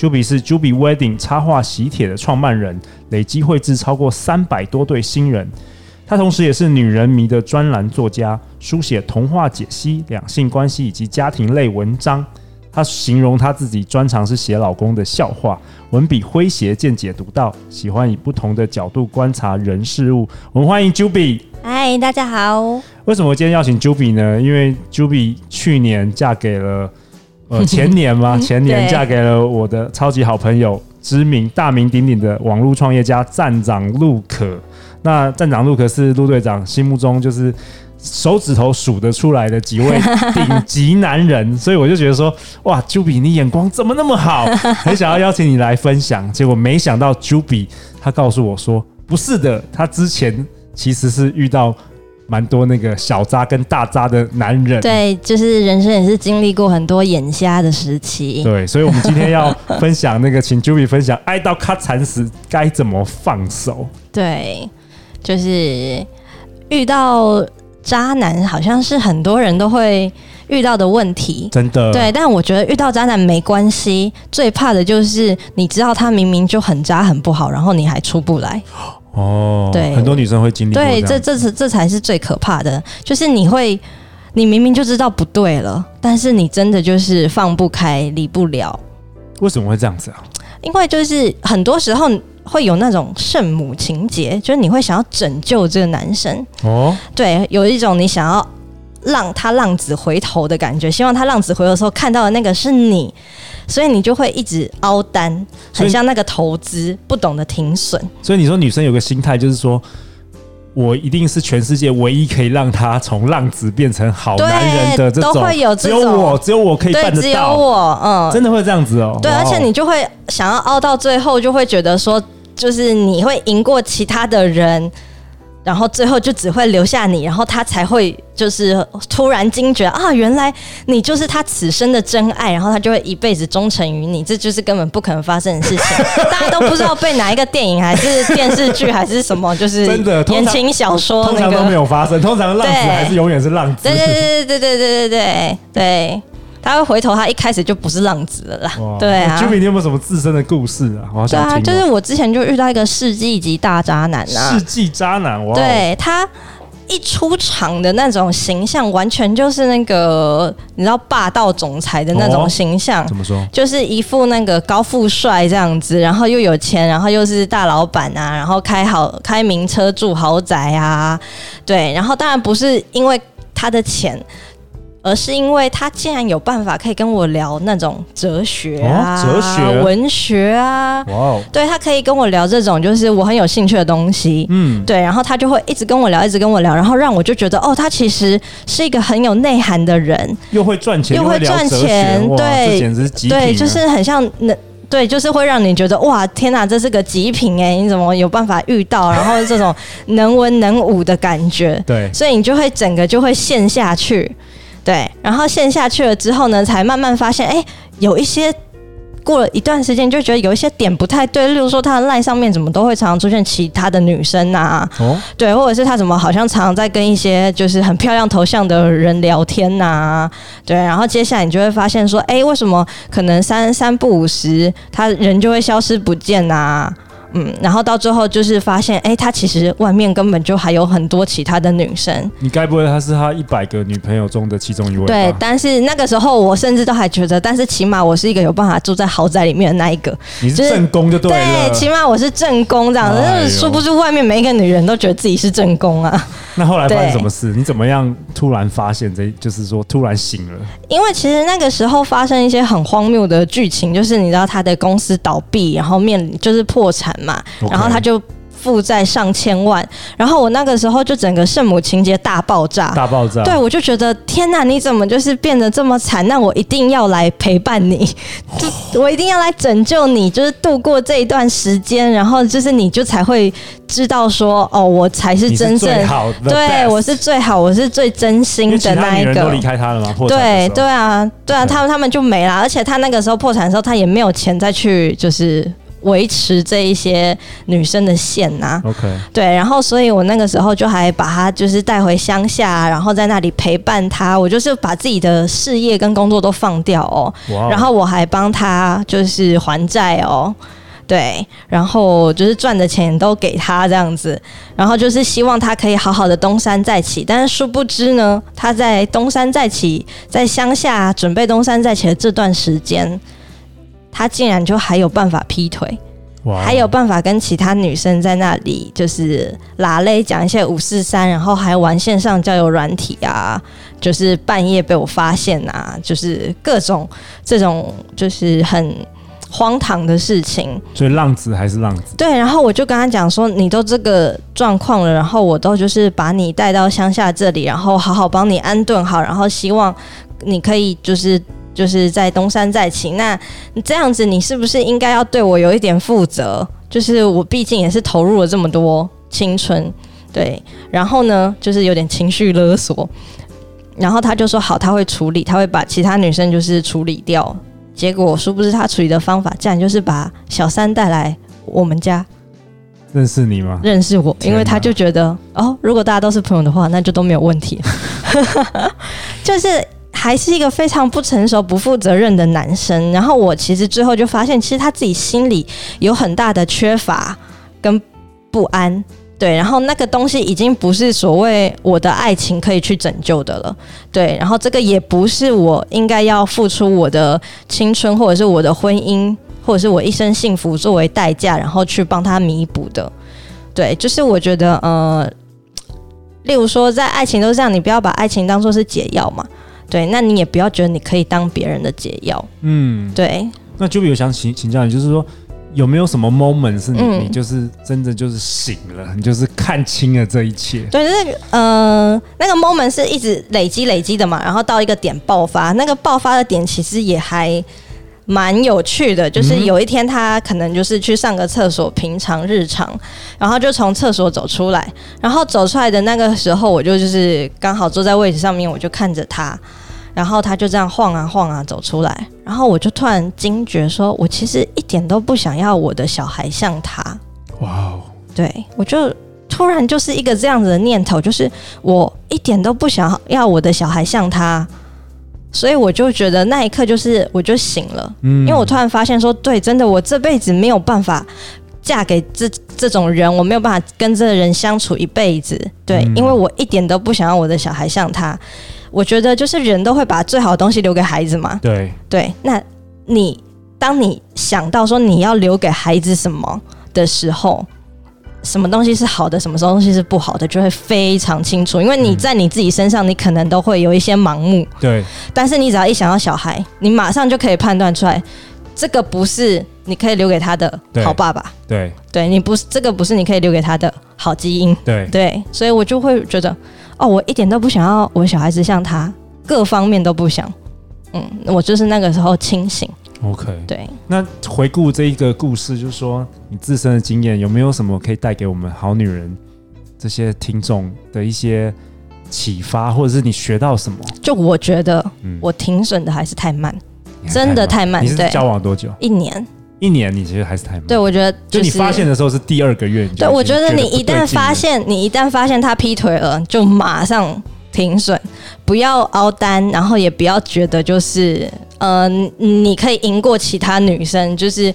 Juby 是 Juby Wedding 插画喜帖的创办人，累计绘制超过三百多对新人。他同时也是女人迷的专栏作家，书写童话解析、两性关系以及家庭类文章。他形容他自己专长是写老公的笑话，文笔诙谐，见解独到，喜欢以不同的角度观察人事物。我们欢迎 Juby。嗨，大家好。为什么今天邀请 Juby 呢？因为 Juby 去年嫁给了。呃，前年嘛，前年嫁给了我的超级好朋友，知名大名鼎鼎的网络创业家站长陆可。那站长陆可是陆队长心目中就是手指头数得出来的几位顶级男人，所以我就觉得说，哇，Juby 你眼光怎么那么好？很想要邀请你来分享。结果没想到 Juby 他告诉我说，不是的，他之前其实是遇到。蛮多那个小渣跟大渣的男人，对，就是人生也是经历过很多眼瞎的时期。对，所以我们今天要分享那个，请 Juby 分享，爱到咔惨死该怎么放手？对，就是遇到渣男，好像是很多人都会遇到的问题。真的，对，但我觉得遇到渣男没关系，最怕的就是你知道他明明就很渣很不好，然后你还出不来。哦，对，很多女生会经历。对，这这是这才是最可怕的，就是你会，你明明就知道不对了，但是你真的就是放不开，离不了。为什么会这样子啊？因为就是很多时候会有那种圣母情节，就是你会想要拯救这个男生。哦，对，有一种你想要让他浪子回头的感觉，希望他浪子回头的时候看到的那个是你。所以你就会一直凹单，很像那个投资不懂得停损。所以你说女生有个心态，就是说我一定是全世界唯一可以让他从浪子变成好男人的这种，都会有这种，只有我，只有我可以办得到。对，只有我，嗯，真的会这样子哦。对，而且你就会想要凹到最后，就会觉得说，就是你会赢过其他的人。然后最后就只会留下你，然后他才会就是突然惊觉啊，原来你就是他此生的真爱，然后他就会一辈子忠诚于你，这就是根本不可能发生的事情。大家都不知道被哪一个电影还是电视剧还是什么，就是真的言情小说那个通常都没有发生，通常浪子还是永远是浪子。对对对对对对对对对对。他会回头，他一开始就不是浪子了啦。哇对啊，Juby，你有没有什么自身的故事啊？好想听。对啊，就是我之前就遇到一个世纪级大渣男啊。世纪渣男，哇！对，他一出场的那种形象，完全就是那个你知道霸道总裁的那种形象。哦、怎么说？就是一副那个高富帅这样子，然后又有钱，然后又是大老板啊，然后开好开名车住豪宅啊。对，然后当然不是因为他的钱。而是因为他竟然有办法可以跟我聊那种哲学啊、哦、哲学、文学啊，哇哦，对，他可以跟我聊这种就是我很有兴趣的东西，嗯，对，然后他就会一直跟我聊，一直跟我聊，然后让我就觉得哦，他其实是一个很有内涵的人，又会赚钱，又会赚钱，对，简直是极对，就是很像那，对，就是会让你觉得哇，天哪，这是个极品哎，你怎么有办法遇到？然后这种能文能武的感觉，对，所以你就会整个就会陷下去。对，然后陷下去了之后呢，才慢慢发现，哎，有一些过了一段时间，就觉得有一些点不太对，例如说他的 LINE 上面怎么都会常常出现其他的女生啊，哦，对，或者是他怎么好像常常在跟一些就是很漂亮头像的人聊天呐，啊，对，然后接下来你就会发现说，哎，为什么可能三三不五时，他人就会消失不见呐，啊？嗯，然后到最后就是发现，哎，他其实外面根本就还有很多其他的女生。你该不会他是他一百个女朋友中的其中一位？对，但是那个时候我甚至都还觉得，但是起码我是一个有办法住在豪宅里面的那一个。你是正宫就对了。对，起码我是正宫这样子。哎、说不出外面每一个女人都觉得自己是正宫啊。那后来发生什么事？你怎么样突然发现这？就是说突然醒了？因为其实那个时候发生一些很荒谬的剧情，就是你知道他的公司倒闭，然后面临就是破产。嘛.然后他就负债上千万，然后我那个时候就整个圣母情节大爆炸，大爆炸。对，我就觉得天哪，你怎么就是变得这么惨？那我一定要来陪伴你，就我一定要来拯救你，就是度过这一段时间，然后就是你就才会知道说，哦，我才是真正最好的，对我是最好，我是最真心的那一个。都离开他了吗？对对啊，对啊，他们他们就没了，而且他那个时候破产的时候，他也没有钱再去就是。维持这一些女生的线呐、啊，OK，对，然后所以我那个时候就还把她就是带回乡下，然后在那里陪伴她。我就是把自己的事业跟工作都放掉哦，wow. 然后我还帮她就是还债哦，对，然后就是赚的钱都给她这样子，然后就是希望她可以好好的东山再起。但是殊不知呢，她在东山再起，在乡下准备东山再起的这段时间。他竟然就还有办法劈腿还有办法跟其他女生在那里就是拉勒讲一些五四三，然后还玩线上交友软体啊，就是半夜被我发现啊，就是各种这种就是很荒唐的事情。所以浪子还是浪子。对，然后我就跟他讲说，你都这个状况了，然后我都就是把你带到乡下这里，然后好好帮你安顿好，然后希望你可以就是。就是在东山再起，那这样子，你是不是应该要对我有一点负责？就是我毕竟也是投入了这么多青春，对。然后呢，就是有点情绪勒索。然后他就说好，他会处理，他会把其他女生就是处理掉。结果殊不知他处理的方法，竟然就是把小三带来我们家。认识你吗？认识我，因为他就觉得哦，如果大家都是朋友的话，那就都没有问题。就是。还是一个非常不成熟、不负责任的男生。然后我其实最后就发现，其实他自己心里有很大的缺乏跟不安。对，然后那个东西已经不是所谓我的爱情可以去拯救的了。对，然后这个也不是我应该要付出我的青春，或者是我的婚姻，或者是我一生幸福作为代价，然后去帮他弥补的。对，就是我觉得，呃，例如说，在爱情都是这样，你不要把爱情当做是解药嘛。对，那你也不要觉得你可以当别人的解药。嗯，对。那就比如想请请教你，就是说有没有什么 moment 是你、嗯、你就是真的就是醒了，你就是看清了这一切？对，那个呃，那个 moment 是一直累积累积的嘛，然后到一个点爆发。那个爆发的点其实也还蛮有趣的，就是有一天他可能就是去上个厕所，平常日常，然后就从厕所走出来，然后走出来的那个时候，我就就是刚好坐在位置上面，我就看着他。然后他就这样晃啊晃啊走出来，然后我就突然惊觉，说我其实一点都不想要我的小孩像他。哇哦！对，我就突然就是一个这样子的念头，就是我一点都不想要我的小孩像他，所以我就觉得那一刻就是我就醒了，嗯，因为我突然发现说，对，真的我这辈子没有办法嫁给这这种人，我没有办法跟这个人相处一辈子，对，因为我一点都不想要我的小孩像他。我觉得就是人都会把最好的东西留给孩子嘛。对对，那你当你想到说你要留给孩子什么的时候，什么东西是好的，什么东西是不好的，就会非常清楚。因为你在你自己身上，你可能都会有一些盲目。对。但是你只要一想到小孩，你马上就可以判断出来，这个不是你可以留给他的好爸爸。对。对，你不是这个不是你可以留给他的好基因。对。对，所以我就会觉得。哦，我一点都不想要我小孩子像他，各方面都不想。嗯，我就是那个时候清醒。OK，对。那回顾这一个故事，就是说你自身的经验，有没有什么可以带给我们好女人这些听众的一些启发，或者是你学到什么？就我觉得，我停损的还是太慢，嗯，真的太慢。你是交往多久？一年。一年，你其实还是太慢。对，我觉得、就是、就你发现的时候是第二个月。对，我觉得你一旦发现，你一旦发现他劈腿了，就马上停损，不要凹单，然后也不要觉得就是，呃，你可以赢过其他女生，就是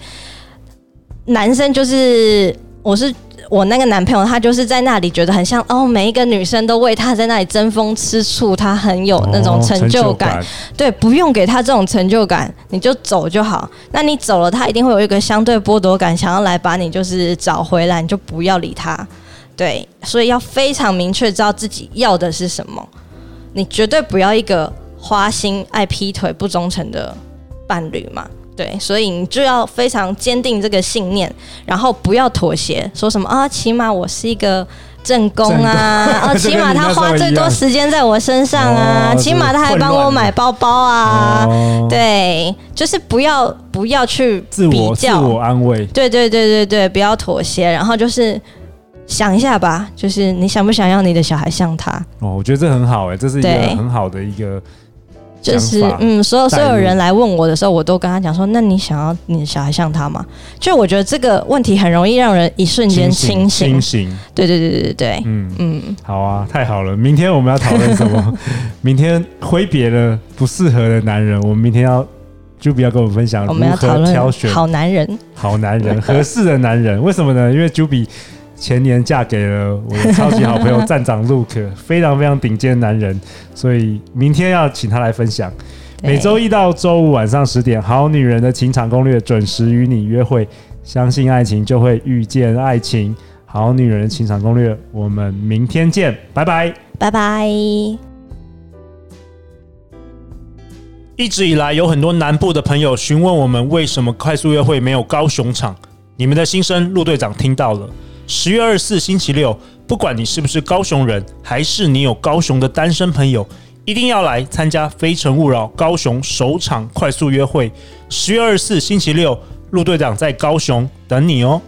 男生就是我是。我那个男朋友，他就是在那里觉得很像哦，每一个女生都为他在那里争风吃醋，他很有那种成就感。对，不用给他这种成就感，你就走就好。那你走了，他一定会有一个相对剥夺感，想要来把你就是找回来，你就不要理他。对，所以要非常明确知道自己要的是什么。你绝对不要一个花心、爱劈腿、不忠诚的伴侣嘛。对，所以你就要非常坚定这个信念，然后不要妥协，说什么啊，起码我是一个。正宫啊，啊、哦，起码他花最多时间在我身上啊，哦、起码他还帮我买包包啊，哦、对，就是不要不要去自我，自我安慰，对对对对对，不要妥协，然后就是想一下吧，就是你想不想要你的小孩像他？哦，我觉得这很好哎、欸，这是一个很好的一个。就是嗯，所有所有人来问我的时候，我都跟他讲说：“那你想要你的小孩像他吗？”就我觉得这个问题很容易让人一瞬间清醒。清醒，对对对对对对，嗯嗯，好啊，太好了！明天我们要讨论什么？明天挥别了不适合的男人，我们明天要就不要跟我们分享如何挑选好男人，好男人合适的男人。为什么呢？因为 Juby。前年嫁给了我的超级好朋友站长 Luke，非常非常顶尖男人，所以明天要请他来分享。每周一到周五晚上十点，《好女人的情场攻略》准时与你约会。相信爱情，就会遇见爱情。《好女人的情场攻略》，我们明天见，拜拜，拜拜。一直以来，有很多南部的朋友询问我们，为什么快速约会没有高雄场？你们的心声，陆队长听到了。十月二十四星期六，不管你是不是高雄人，还是你有高雄的单身朋友，一定要来参加《非诚勿扰》高雄首场快速约会。十月二十四星期六，陆队长在高雄等你哦。